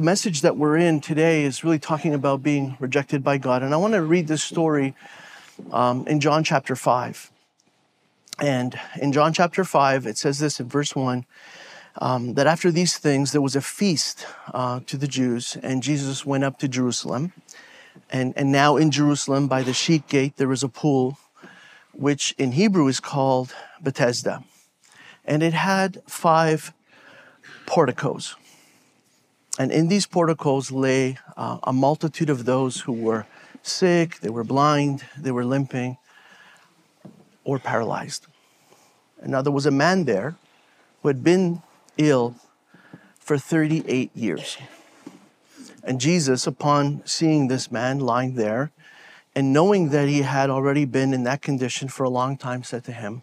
The message that we're in today is really talking about being rejected by God. And I want to read this story um, in John chapter 5. And in John chapter 5, it says this in verse 1 um, that after these things, there was a feast uh, to the Jews, and Jesus went up to Jerusalem. And, and now in Jerusalem, by the sheep gate, there is a pool, which in Hebrew is called Bethesda. And it had five porticos. And in these porticos lay uh, a multitude of those who were sick, they were blind, they were limping, or paralyzed. And now there was a man there who had been ill for 38 years. And Jesus, upon seeing this man lying there, and knowing that he had already been in that condition for a long time, said to him,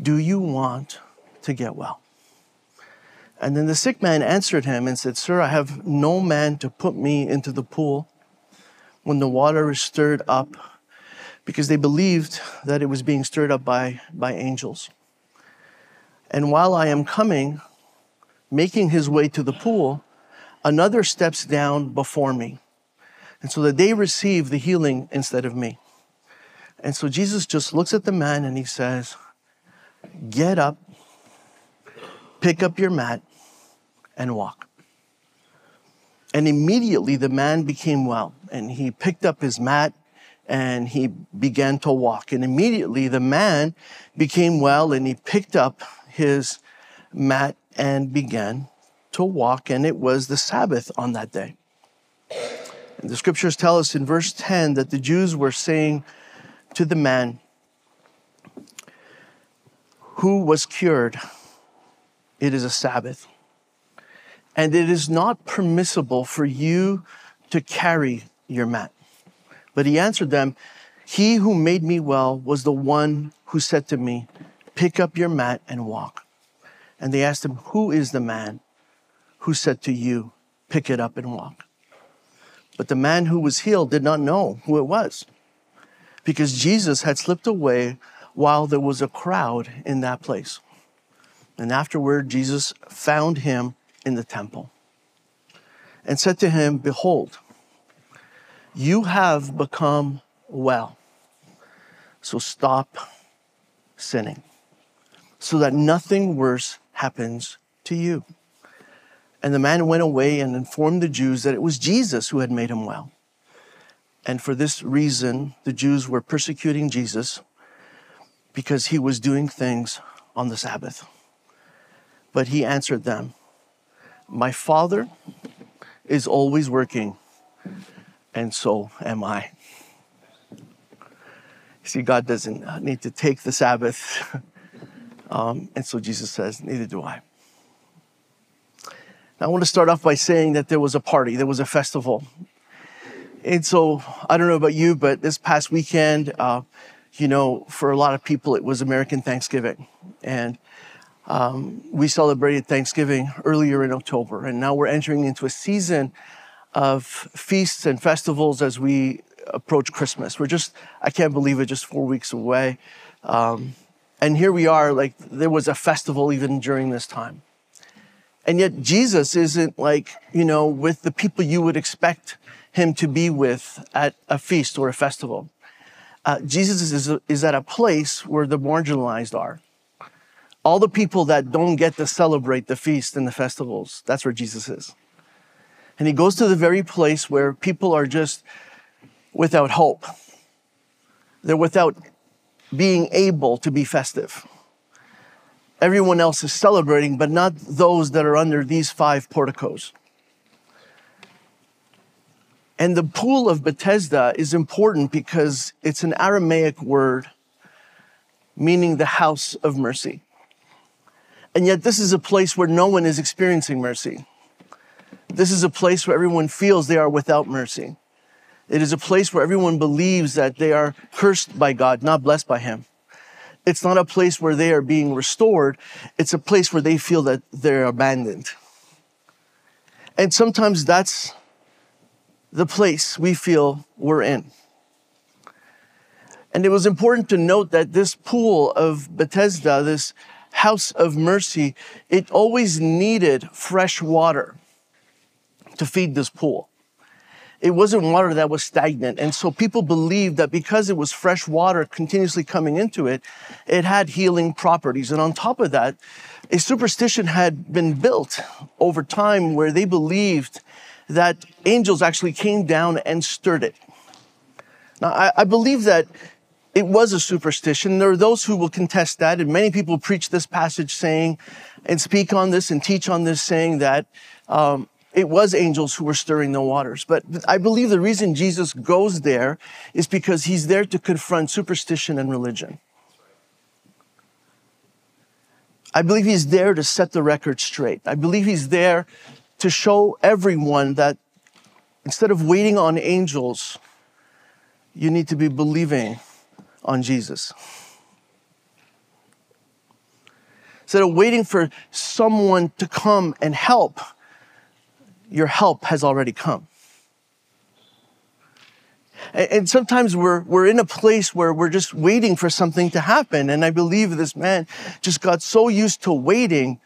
Do you want to get well? And then the sick man answered him and said, Sir, I have no man to put me into the pool when the water is stirred up, because they believed that it was being stirred up by, by angels. And while I am coming, making his way to the pool, another steps down before me. And so that they receive the healing instead of me. And so Jesus just looks at the man and he says, Get up, pick up your mat, and walk. And immediately the man became well, and he picked up his mat and he began to walk. And immediately the man became well and he picked up his mat and began to walk. And it was the Sabbath on that day. And the scriptures tell us in verse 10 that the Jews were saying to the man who was cured, It is a Sabbath. And it is not permissible for you to carry your mat. But he answered them, He who made me well was the one who said to me, Pick up your mat and walk. And they asked him, Who is the man who said to you, Pick it up and walk? But the man who was healed did not know who it was because Jesus had slipped away while there was a crowd in that place. And afterward, Jesus found him in the temple and said to him, Behold, you have become well. So stop sinning so that nothing worse happens to you. And the man went away and informed the Jews that it was Jesus who had made him well. And for this reason, the Jews were persecuting Jesus because he was doing things on the Sabbath. But he answered them, My Father is always working, and so am I. See, God doesn't need to take the Sabbath. Um, and so Jesus says, Neither do I. Now, I want to start off by saying that there was a party, there was a festival. And so I don't know about you, but this past weekend, uh, you know, for a lot of people, it was American Thanksgiving. And um, we celebrated Thanksgiving earlier in October. And now we're entering into a season of feasts and festivals as we approach Christmas. We're just, I can't believe it, just four weeks away. Um, and here we are, like there was a festival even during this time. And yet Jesus isn't like, you know, with the people you would expect him to be with at a feast or a festival. Uh, Jesus is, is at a place where the marginalized are. All the people that don't get to celebrate the feast and the festivals, that's where Jesus is. And he goes to the very place where people are just without hope. They're without being able to be festive. Everyone else is celebrating, but not those that are under these five porticos. And the pool of Bethesda is important because it's an Aramaic word meaning the house of mercy. And yet, this is a place where no one is experiencing mercy. This is a place where everyone feels they are without mercy. It is a place where everyone believes that they are cursed by God, not blessed by Him. It's not a place where they are being restored. It's a place where they feel that they're abandoned. And sometimes that's the place we feel we're in. And it was important to note that this pool of Bethesda, this house of mercy, it always needed fresh water to feed this pool. It wasn't water that was stagnant. And so people believed that because it was fresh water continuously coming into it, it had healing properties. And on top of that, a superstition had been built over time where they believed that angels actually came down and stirred it. Now, I, I believe that it was a superstition. There are those who will contest that, and many people preach this passage saying and speak on this and teach on this, saying that um, it was angels who were stirring the waters. But I believe the reason Jesus goes there is because he's there to confront superstition and religion. I believe he's there to set the record straight. I believe he's there to show everyone that instead of waiting on angels, you need to be believing on Jesus. Instead of waiting for someone to come and help, your help has already come. And sometimes we're, we're in a place where we're just waiting for something to happen. And I believe this man just got so used to waiting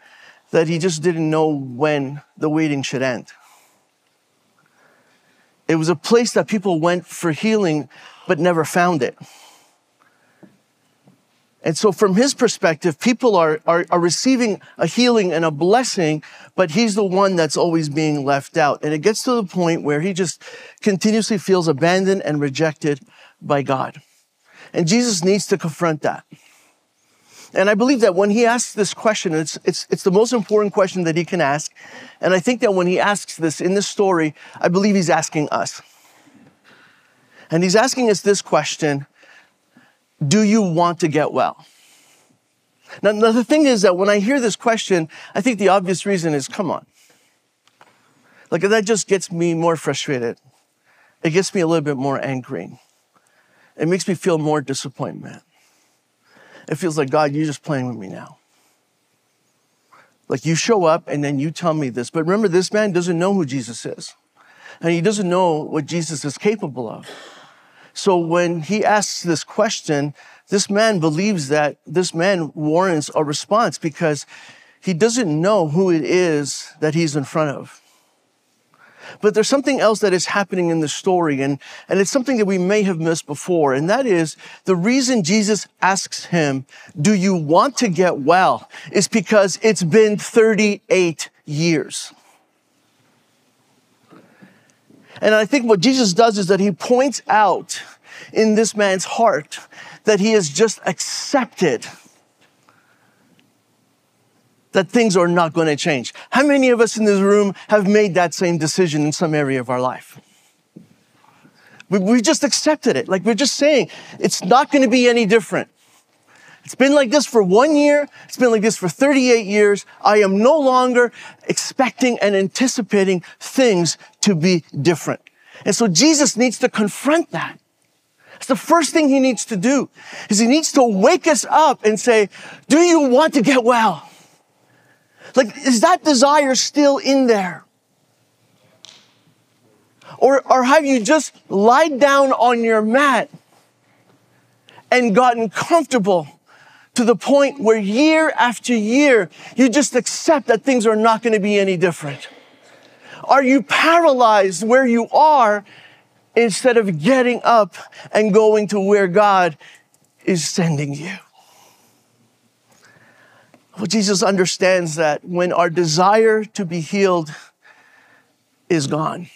that he just didn't know when the waiting should end. It was a place that people went for healing, but never found it. And so, from his perspective, people are, are, are, receiving a healing and a blessing, but he's the one that's always being left out. And it gets to the point where he just continuously feels abandoned and rejected by God. And Jesus needs to confront that. And I believe that when he asks this question, it's, it's, it's the most important question that he can ask. And I think that when he asks this in this story, I believe he's asking us. And he's asking us this question do you want to get well? Now, now, the thing is that when I hear this question, I think the obvious reason is come on. Like, that just gets me more frustrated. It gets me a little bit more angry. It makes me feel more disappointment. It feels like, God, you're just playing with me now. Like, you show up and then you tell me this. But remember, this man doesn't know who Jesus is, and he doesn't know what Jesus is capable of. So when he asks this question, this man believes that this man warrants a response because he doesn't know who it is that he's in front of. But there's something else that is happening in the story, and, and it's something that we may have missed before, and that is the reason Jesus asks him, Do you want to get well? is because it's been 38 years. And I think what Jesus does is that he points out in this man's heart that he has just accepted that things are not going to change. How many of us in this room have made that same decision in some area of our life? We, just accepted it. Like we're just saying, it's not going to be any different. It's been like this for one year. It's been like this for 38 years. I am no longer expecting and anticipating things to be different. And so Jesus needs to confront that. It's the first thing he needs to do is he needs to wake us up and say, do you want to get well? Like, is that desire still in there? Or, or have you just lied down on your mat and gotten comfortable to the point where year after year, you just accept that things are not going to be any different? Are you paralyzed where you are instead of getting up and going to where God is sending you? Well, Jesus understands that when our desire to be healed is gone,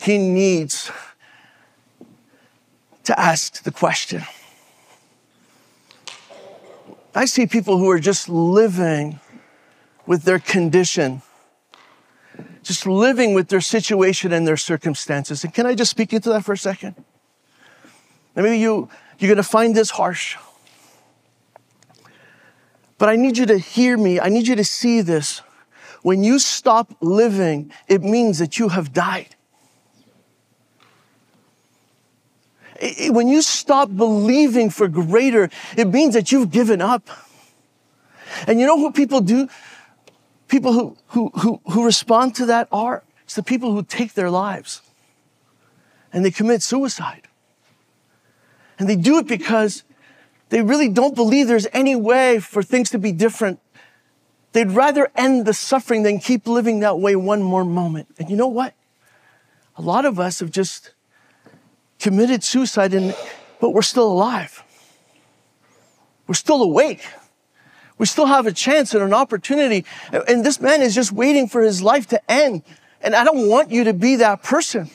He needs to ask the question I see people who are just living with their condition, just living with their situation and their circumstances. And can I just speak into that for a second? And maybe you, you're going to find this harsh. But I need you to hear me. I need you to see this. When you stop living, it means that you have died. When you stop believing for greater, it means that you've given up. And you know what people do? People who, who, who, who respond to that are it's the people who take their lives and they commit suicide. And they do it because they really don't believe there's any way for things to be different. They'd rather end the suffering than keep living that way one more moment. And you know what? A lot of us have just committed suicide, and, but we're still alive. We're still awake. We still have a chance and an opportunity. And this man is just waiting for his life to end. And I don't want you to be that person.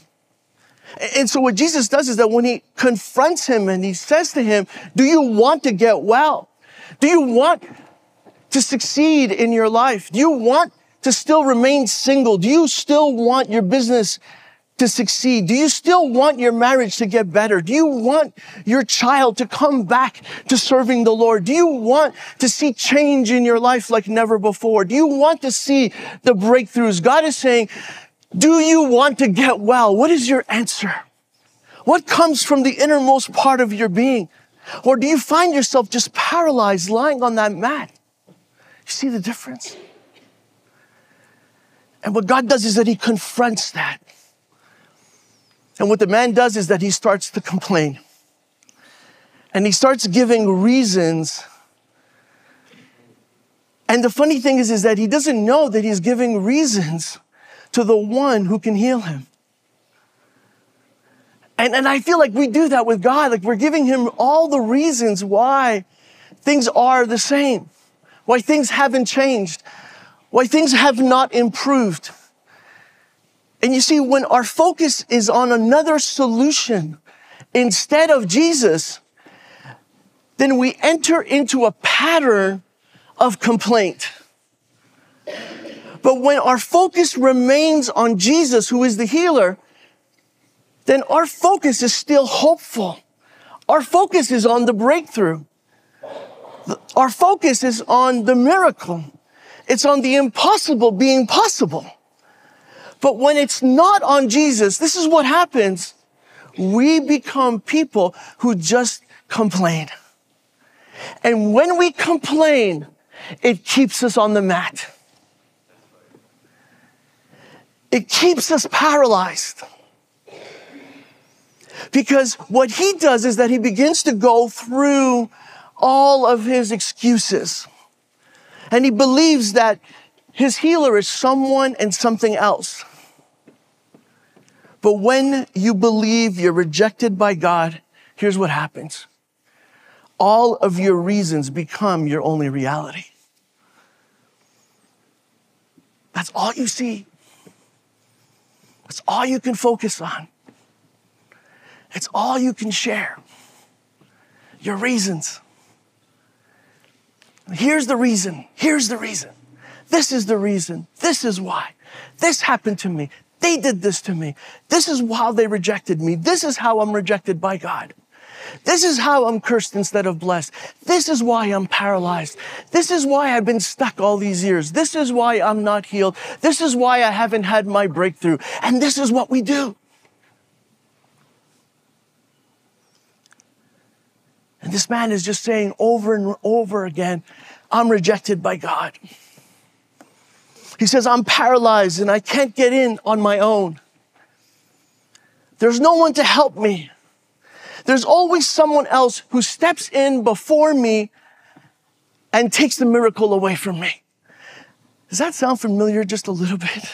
And so what Jesus does is that when he confronts him and he says to him, do you want to get well? Do you want to succeed in your life? Do you want to still remain single? Do you still want your business to succeed? Do you still want your marriage to get better? Do you want your child to come back to serving the Lord? Do you want to see change in your life like never before? Do you want to see the breakthroughs? God is saying, do you want to get well? What is your answer? What comes from the innermost part of your being? Or do you find yourself just paralyzed lying on that mat? You see the difference? And what God does is that He confronts that. And what the man does is that he starts to complain. And he starts giving reasons. And the funny thing is, is that he doesn't know that he's giving reasons to the one who can heal him. And, and I feel like we do that with God. Like we're giving him all the reasons why things are the same, why things haven't changed, why things have not improved. And you see, when our focus is on another solution instead of Jesus, then we enter into a pattern of complaint. But when our focus remains on Jesus, who is the healer, then our focus is still hopeful. Our focus is on the breakthrough. Our focus is on the miracle. It's on the impossible being possible. But when it's not on Jesus, this is what happens. We become people who just complain. And when we complain, it keeps us on the mat. It keeps us paralyzed. Because what he does is that he begins to go through all of his excuses. And he believes that his healer is someone and something else. But when you believe you're rejected by God, here's what happens. All of your reasons become your only reality. That's all you see. That's all you can focus on. It's all you can share. Your reasons. Here's the reason. Here's the reason. This is the reason. This is why. This happened to me. They did this to me. This is how they rejected me. This is how I'm rejected by God. This is how I'm cursed instead of blessed. This is why I'm paralyzed. This is why I've been stuck all these years. This is why I'm not healed. This is why I haven't had my breakthrough. And this is what we do. And this man is just saying over and over again, I'm rejected by God. He says, I'm paralyzed and I can't get in on my own. There's no one to help me. There's always someone else who steps in before me and takes the miracle away from me. Does that sound familiar just a little bit?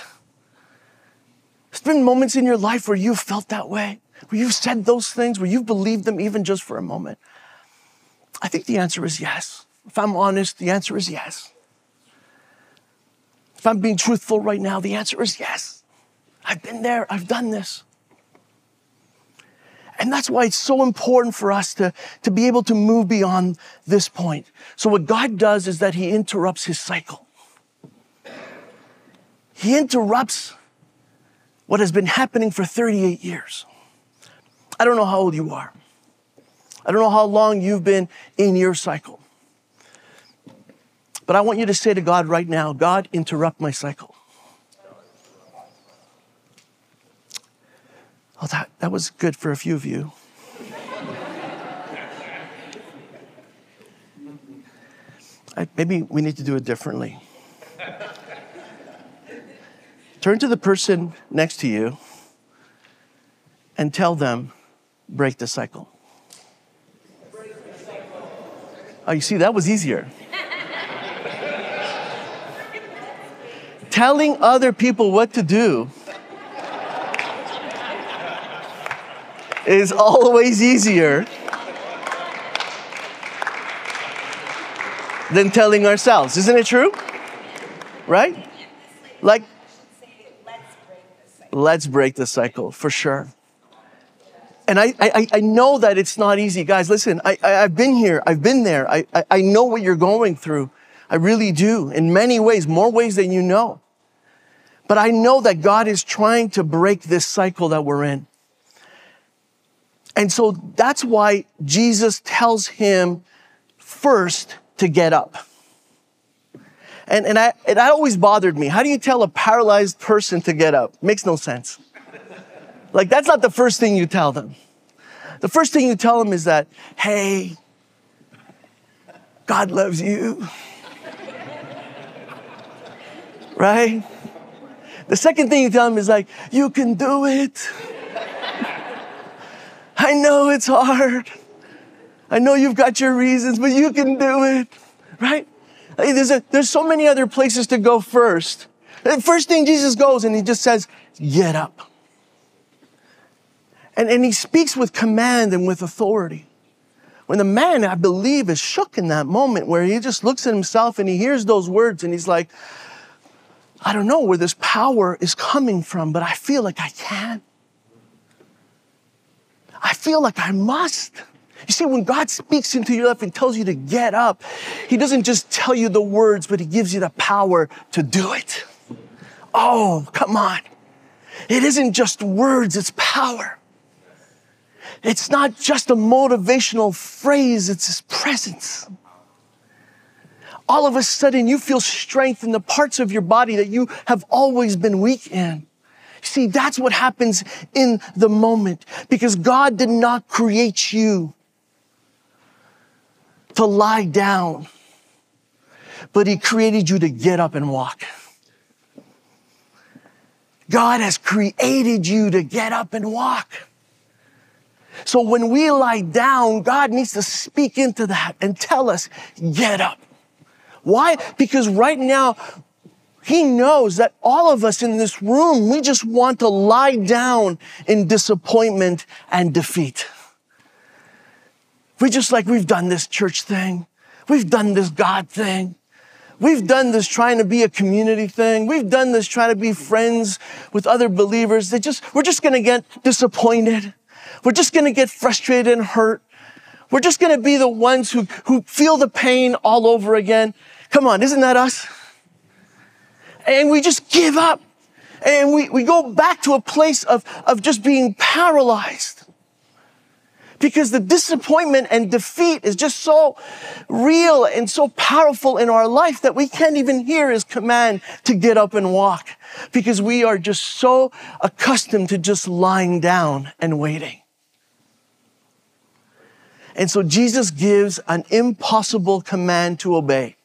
There's been moments in your life where you've felt that way, where you've said those things, where you've believed them even just for a moment. I think the answer is yes. If I'm honest, the answer is yes. If I'm being truthful right now, the answer is yes. I've been there, I've done this. And that's why it's so important for us to, to be able to move beyond this point. So, what God does is that He interrupts His cycle. He interrupts what has been happening for 38 years. I don't know how old you are. I don't know how long you've been in your cycle. But I want you to say to God right now God, interrupt my cycle. Oh, that, that was good for a few of you. I, maybe we need to do it differently. Turn to the person next to you and tell them, break the cycle. Oh, you see, that was easier. Telling other people what to do is always easier than telling ourselves. Isn't it true? Right? Like, let's break the cycle for sure. And I, I, I know that it's not easy. Guys, listen, I, I, have been here, I've been there, I, I, I know what you're going through. I really do, in many ways, more ways than you know. But I know that God is trying to break this cycle that we're in. And so that's why Jesus tells him first to get up. And, and, I, it always bothered me. How do you tell a paralyzed person to get up? Makes no sense. like, that's not the first thing you tell them. The first thing you tell them is that, hey, God loves you. right? The second thing you tell them is like, you can do it. I know it's hard. I know you've got your reasons, but you can do it, right? There's, a, there's so many other places to go first. The first thing Jesus goes and he just says, get up. And, and he speaks with command and with authority. When the man, I believe, is shook in that moment where he just looks at himself and he hears those words and he's like, I don't know where this power is coming from, but I feel like I can. I feel like I must. You see, when God speaks into your life and tells you to get up, He doesn't just tell you the words, but He gives you the power to do it. Oh, come on. It isn't just words, it's power. It's not just a motivational phrase, it's His presence. All of a sudden, you feel strength in the parts of your body that you have always been weak in. See, that's what happens in the moment because God did not create you to lie down, but He created you to get up and walk. God has created you to get up and walk. So when we lie down, God needs to speak into that and tell us, get up. Why? Because right now, He knows that all of us in this room, we just want to lie down in disappointment and defeat. We just like, we've done this church thing. We've done this God thing. We've done this trying to be a community thing. We've done this trying to be friends with other believers. They just, we're just going to get disappointed. We're just going to get frustrated and hurt. We're just going to be the ones who, who feel the pain all over again. Come on, isn't that us? And we just give up. And we, we go back to a place of, of just being paralyzed because the disappointment and defeat is just so real and so powerful in our life that we can't even hear his command to get up and walk because we are just so accustomed to just lying down and waiting. And so Jesus gives an impossible command to obey.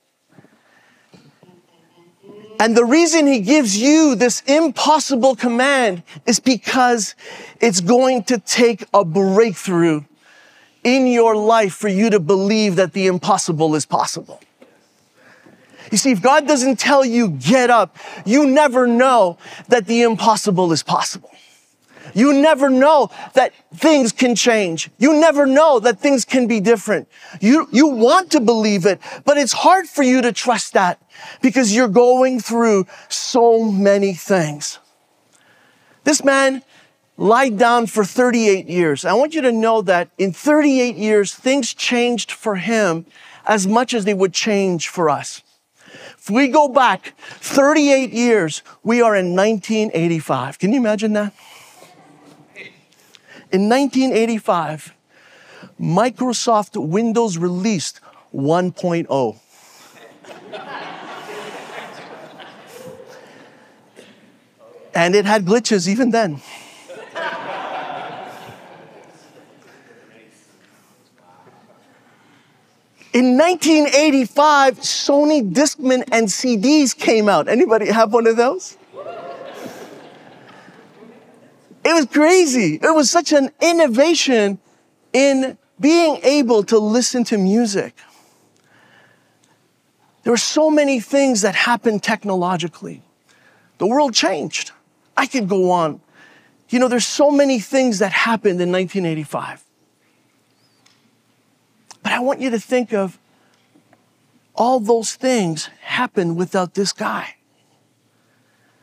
And the reason he gives you this impossible command is because it's going to take a breakthrough in your life for you to believe that the impossible is possible. You see, if God doesn't tell you get up, you never know that the impossible is possible. You never know that things can change. You never know that things can be different. You, you want to believe it, but it's hard for you to trust that because you're going through so many things. This man lied down for 38 years. I want you to know that in 38 years, things changed for him as much as they would change for us. If we go back 38 years, we are in 1985. Can you imagine that? In 1985, Microsoft Windows released 1.0. and it had glitches even then. In 1985, Sony Discman and CDs came out. Anybody have one of those? It was crazy. It was such an innovation in being able to listen to music. There were so many things that happened technologically. The world changed. I could go on. You know, there's so many things that happened in 1985. But I want you to think of all those things happened without this guy.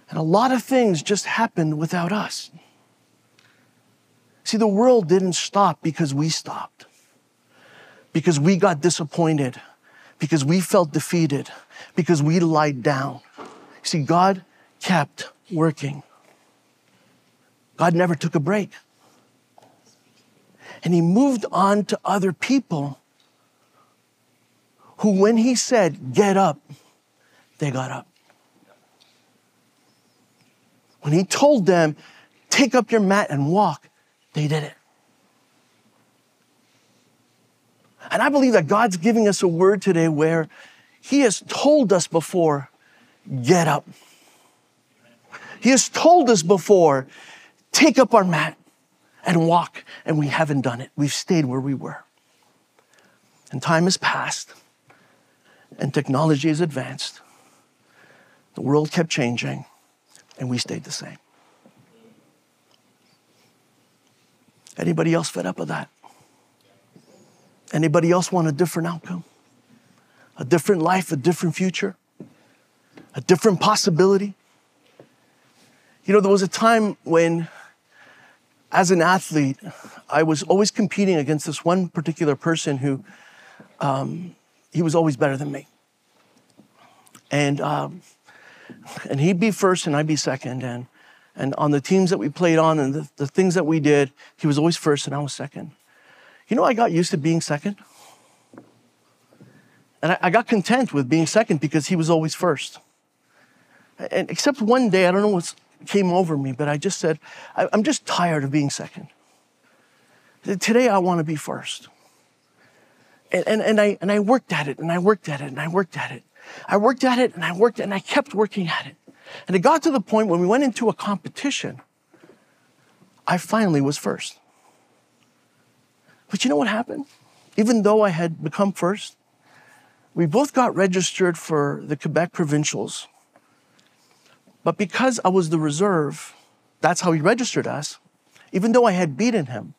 And a lot of things just happened without us. See, the world didn't stop because we stopped, because we got disappointed, because we felt defeated, because we lied down. See, God kept working. God never took a break. And He moved on to other people who, when he said, get up, they got up. When he told them, take up your mat and walk, they did it. And I believe that God's giving us a word today where he has told us before, get up. He has told us before, take up our mat and walk, and we haven't done it. We've stayed where we were. And time has passed and technology has advanced. The world kept changing, and we stayed the same. Anybody else fed up with that? Anybody else want a different outcome? A different life, a different future, a different possibility? You know, there was a time when, as an athlete, I was always competing against this one particular person who um, he was always better than me. And, um, and he'd be first and I'd be second. And, and on the teams that we played on and the, the things that we did, he was always first and I was second. You know, I got used to being second. And I, I got content with being second because he was always first. And except one day, I don't know what came over me, but I just said, I, I'm just tired of being second. Today, I want to be first. And, and, and, I, and I worked at it and I worked at it and I worked at it. I worked at it and I worked and I kept working at it. And it got to the point when we went into a competition, I finally was first. But you know what happened? Even though I had become first, we both got registered for the Quebec provincials. But because I was the reserve, that's how he registered us. Even though I had beaten him,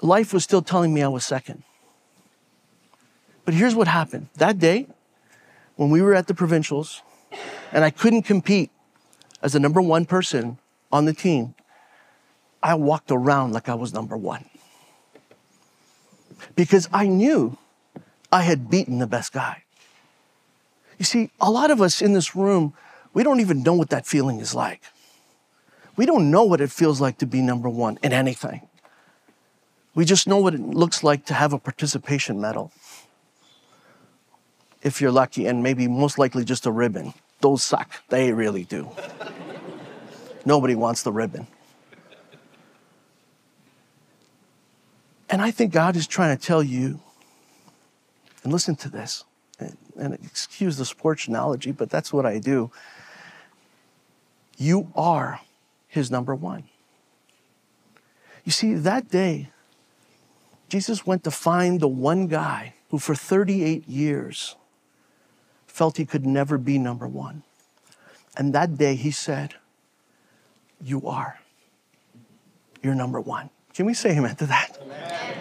life was still telling me I was second. But here's what happened that day, when we were at the provincials, and I couldn't compete as the number one person on the team, I walked around like I was number one. Because I knew I had beaten the best guy. You see, a lot of us in this room, we don't even know what that feeling is like. We don't know what it feels like to be number one in anything. We just know what it looks like to have a participation medal. If you're lucky, and maybe most likely just a ribbon. Those suck. They really do. Nobody wants the ribbon. And I think God is trying to tell you, and listen to this, and excuse the sports analogy, but that's what I do. You are his number one. You see, that day, Jesus went to find the one guy who, for 38 years, felt he could never be number one. And that day he said, You are. You're number one. Can we say amen to that? Amen.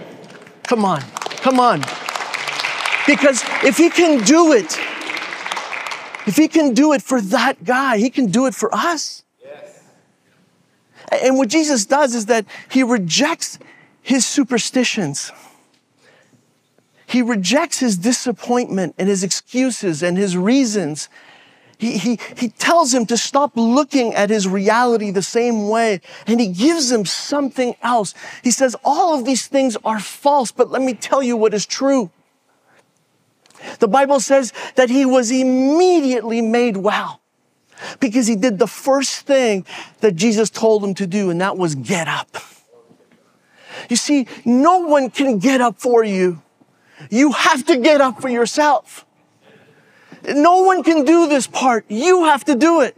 Come on, come on. Because if he can do it, if he can do it for that guy, he can do it for us. Yes. And what Jesus does is that he rejects his superstitions. He rejects his disappointment and his excuses and his reasons. He, he, he tells him to stop looking at his reality the same way and he gives him something else. He says, All of these things are false, but let me tell you what is true. The Bible says that he was immediately made well because he did the first thing that Jesus told him to do, and that was get up. You see, no one can get up for you. You have to get up for yourself. No one can do this part. You have to do it.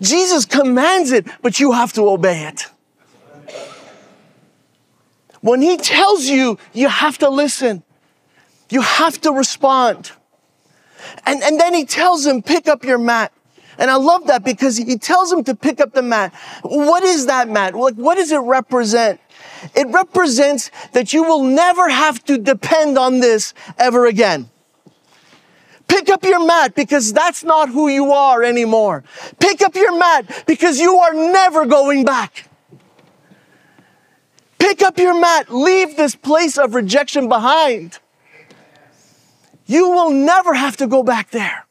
Jesus commands it, but you have to obey it. When he tells you, you have to listen. You have to respond. And, and then he tells him, pick up your mat. And I love that because he tells him to pick up the mat. What is that mat? Like, what does it represent? It represents that you will never have to depend on this ever again. Pick up your mat because that's not who you are anymore. Pick up your mat because you are never going back. Pick up your mat. Leave this place of rejection behind. You will never have to go back there.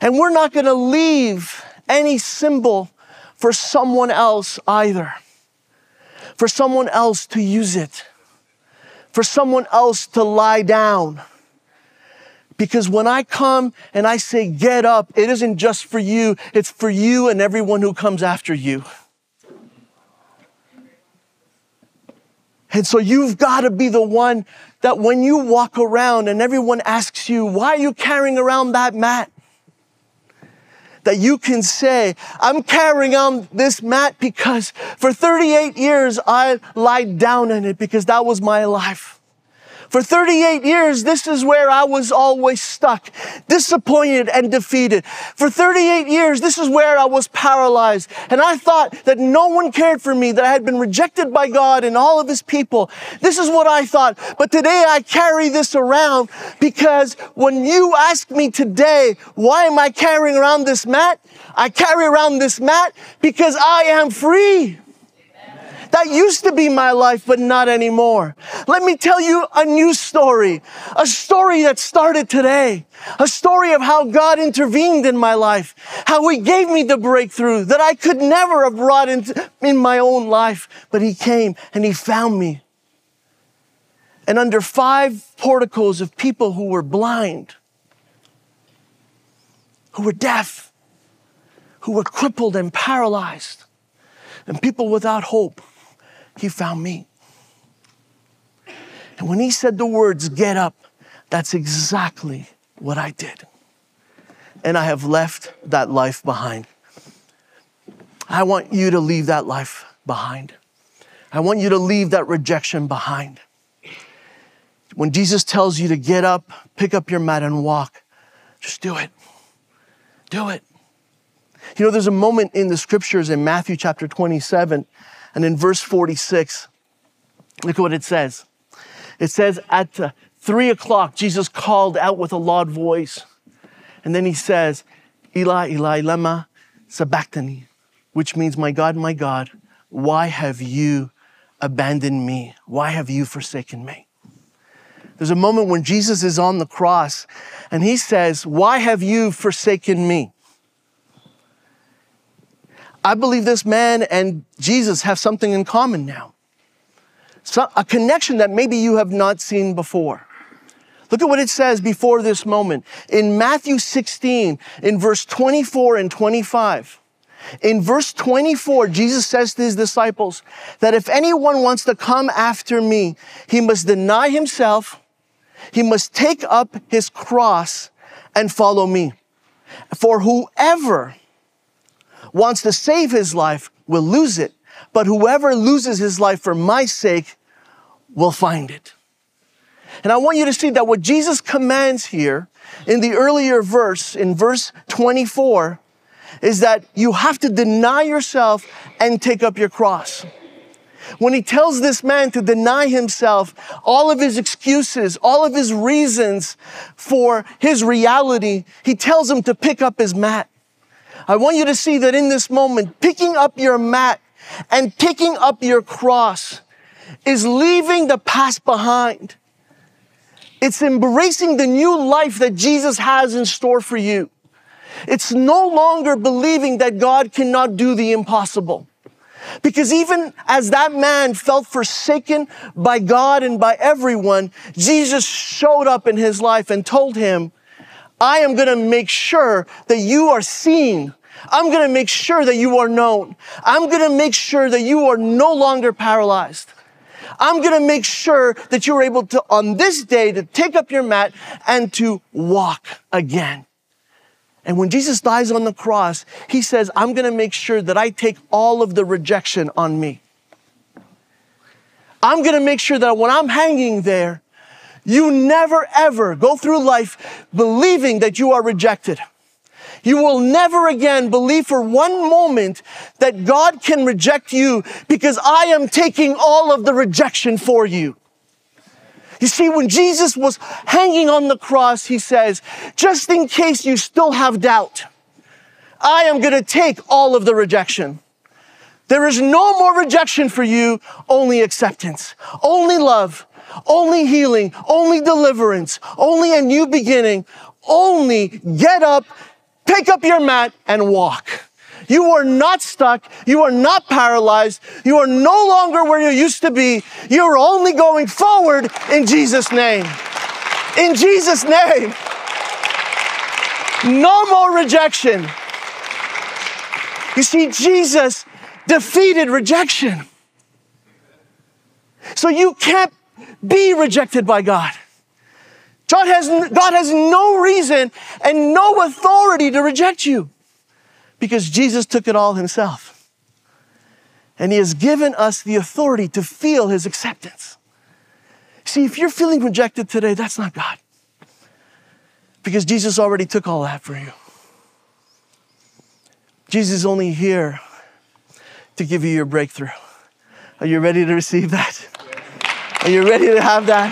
And we're not going to leave any symbol for someone else either. For someone else to use it. For someone else to lie down. Because when I come and I say, get up, it isn't just for you, it's for you and everyone who comes after you. And so you've got to be the one that when you walk around and everyone asks you, why are you carrying around that mat? That you can say, I'm carrying on this mat because for 38 years I lied down in it because that was my life. For 38 years, this is where I was always stuck, disappointed and defeated. For 38 years, this is where I was paralyzed. And I thought that no one cared for me, that I had been rejected by God and all of his people. This is what I thought. But today I carry this around because when you ask me today, why am I carrying around this mat? I carry around this mat because I am free. That used to be my life, but not anymore. Let me tell you a new story, a story that started today, a story of how God intervened in my life, how He gave me the breakthrough that I could never have brought into, in my own life, but He came and He found me. And under five porticos of people who were blind, who were deaf, who were crippled and paralyzed, and people without hope he found me. And when he said the words, get up, that's exactly what I did. And I have left that life behind. I want you to leave that life behind. I want you to leave that rejection behind. When Jesus tells you to get up, pick up your mat, and walk, just do it. Do it. You know, there's a moment in the scriptures in Matthew chapter 27 and in verse 46, look at what it says. It says, At uh, three o'clock, Jesus called out with a loud voice. And then he says, Eli, Eli, lema sabachthani, which means, My God, my God, why have you abandoned me? Why have you forsaken me? There's a moment when Jesus is on the cross and he says, Why have you forsaken me? I believe this man and Jesus have something in common now. So, a connection that maybe you have not seen before. Look at what it says before this moment. In Matthew 16, in verse 24 and 25. In verse 24, Jesus says to his disciples that if anyone wants to come after me, he must deny himself, he must take up his cross and follow me. For whoever wants to save his life will lose it, but whoever loses his life for my sake will find it. And I want you to see that what Jesus commands here in the earlier verse, in verse 24, is that you have to deny yourself and take up your cross. When he tells this man to deny himself, all of his excuses, all of his reasons for his reality, he tells him to pick up his mat. I want you to see that in this moment, picking up your mat and picking up your cross is leaving the past behind. It's embracing the new life that Jesus has in store for you. It's no longer believing that God cannot do the impossible. Because even as that man felt forsaken by God and by everyone, Jesus showed up in his life and told him, I am going to make sure that you are seen. I'm going to make sure that you are known. I'm going to make sure that you are no longer paralyzed. I'm going to make sure that you're able to, on this day, to take up your mat and to walk again. And when Jesus dies on the cross, he says, I'm going to make sure that I take all of the rejection on me. I'm going to make sure that when I'm hanging there, you never ever go through life believing that you are rejected. You will never again believe for one moment that God can reject you because I am taking all of the rejection for you. You see, when Jesus was hanging on the cross, he says, just in case you still have doubt, I am going to take all of the rejection. There is no more rejection for you, only acceptance, only love, only healing, only deliverance, only a new beginning, only get up, pick up your mat, and walk. You are not stuck. You are not paralyzed. You are no longer where you used to be. You're only going forward in Jesus' name. In Jesus' name. No more rejection. You see, Jesus defeated rejection. So you can't be rejected by God. God has, God has no reason and no authority to reject you because Jesus took it all himself. And he has given us the authority to feel his acceptance. See, if you're feeling rejected today, that's not God. Because Jesus already took all that for you. Jesus is only here to give you your breakthrough. Are you ready to receive that? Are you ready to have that?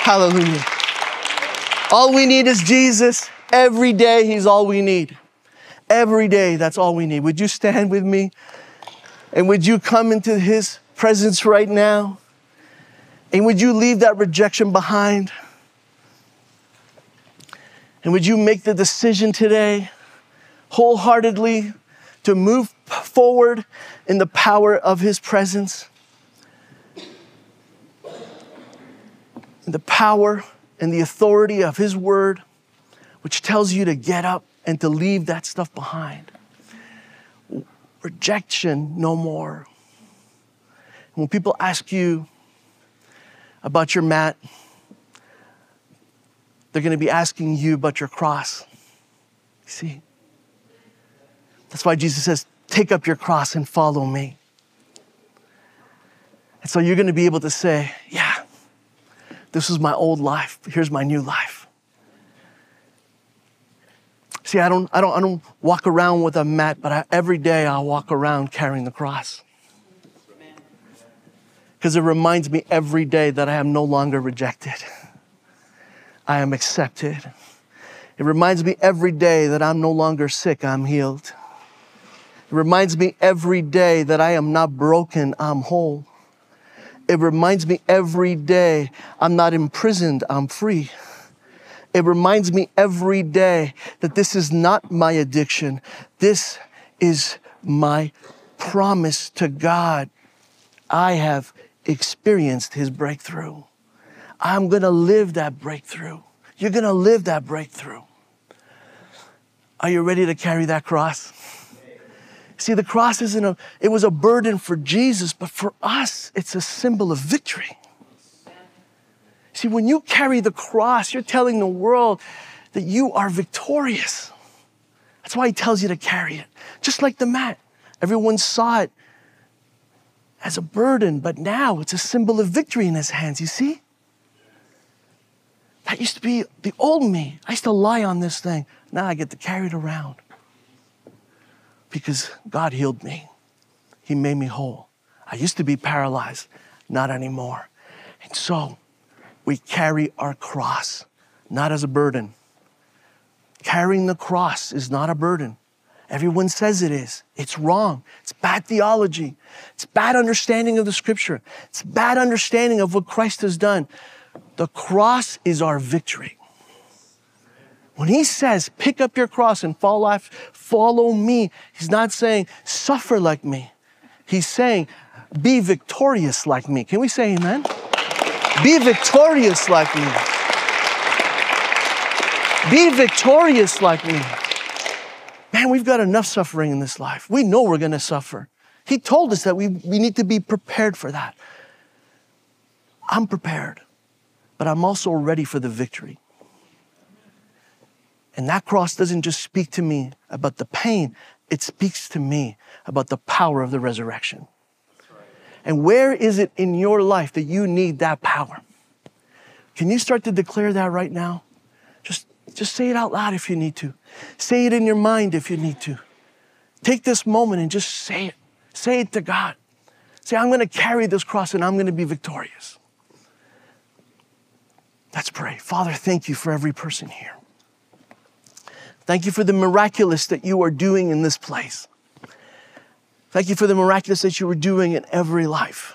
Hallelujah. All we need is Jesus. Every day, He's all we need. Every day, that's all we need. Would you stand with me? And would you come into His presence right now? And would you leave that rejection behind? And would you make the decision today, wholeheartedly, to move forward in the power of His presence? In the power and the authority of His word? which tells you to get up and to leave that stuff behind. Rejection, no more. When people ask you about your mat, they're going to be asking you about your cross. See? That's why Jesus says, Take up your cross and follow me. And so you're going to be able to say, Yeah, this is my old life. Here's my new life. See, I don't, I don't, I don't walk around with a mat, but I, every day I walk around carrying the cross. Because it reminds me every day that I am no longer rejected. I am accepted. It reminds me every day that I'm no longer sick, I'm healed. It reminds me every day that I am not broken, I'm whole. It reminds me every day I'm not imprisoned, I'm free. It reminds me every day that this is not my addiction. This is my promise to God. I have experienced his breakthrough. I'm going to live that breakthrough. You're going to live that breakthrough. Are you ready to carry that cross? See, the cross isn't a, it was a burden for Jesus, but for us, it's a symbol of victory. See, when you carry the cross, you're telling the world that you are victorious. That's why he tells you to carry it. Just like the mat. Everyone saw it as a burden, but now it's a symbol of victory in his hands. You see? That used to be the old me. I used to lie on this thing. Now I get to carry it around because God healed me. He made me whole. I used to be paralyzed, not anymore. And so we carry our cross, not as a burden. Carrying the cross is not a burden. Everyone says it is. It's wrong. It's bad theology. It's bad understanding of the scripture. It's bad understanding of what Christ has done. The cross is our victory. When he says, pick up your cross and follow, follow me, he's not saying, suffer like me. He's saying, be victorious like me. Can we say amen? Be victorious like me. Be victorious like me. Man, we've got enough suffering in this life. We know we're going to suffer. He told us that we, we need to be prepared for that. I'm prepared, but I'm also ready for the victory. And that cross doesn't just speak to me about the pain, it speaks to me about the power of the resurrection. And where is it in your life that you need that power? Can you start to declare that right now? Just, just say it out loud if you need to. Say it in your mind if you need to. Take this moment and just say it. Say it to God. Say, I'm going to carry this cross and I'm going to be victorious. Let's pray. Father, thank you for every person here. Thank you for the miraculous that you are doing in this place. Thank you for the miraculous that you are doing in every life.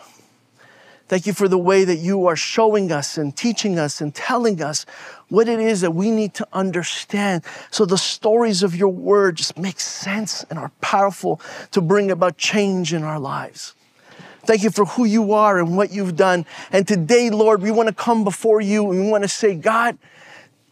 Thank you for the way that you are showing us and teaching us and telling us what it is that we need to understand so the stories of your word just make sense and are powerful to bring about change in our lives. Thank you for who you are and what you've done. And today, Lord, we want to come before you and we want to say, God,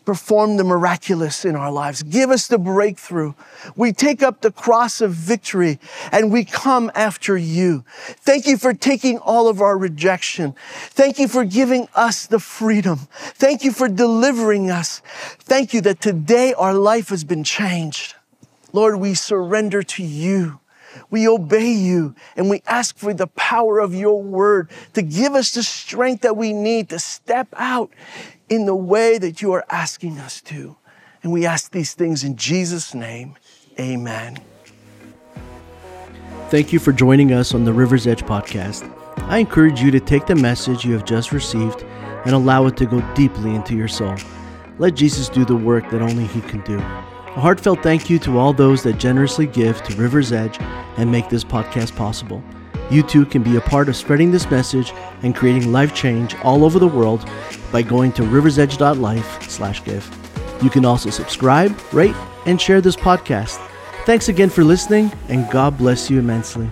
perform the miraculous in our lives. Give us the breakthrough. We take up the cross of victory and we come after you. Thank you for taking all of our rejection. Thank you for giving us the freedom. Thank you for delivering us. Thank you that today our life has been changed. Lord, we surrender to you. We obey you and we ask for the power of your word to give us the strength that we need to step out in the way that you are asking us to. And we ask these things in Jesus' name. Amen. Thank you for joining us on the River's Edge podcast. I encourage you to take the message you have just received and allow it to go deeply into your soul. Let Jesus do the work that only He can do. A heartfelt thank you to all those that generously give to River's Edge and make this podcast possible. You too can be a part of spreading this message and creating life change all over the world by going to riversedge.life/give. You can also subscribe, rate, and share this podcast. Thanks again for listening, and God bless you immensely.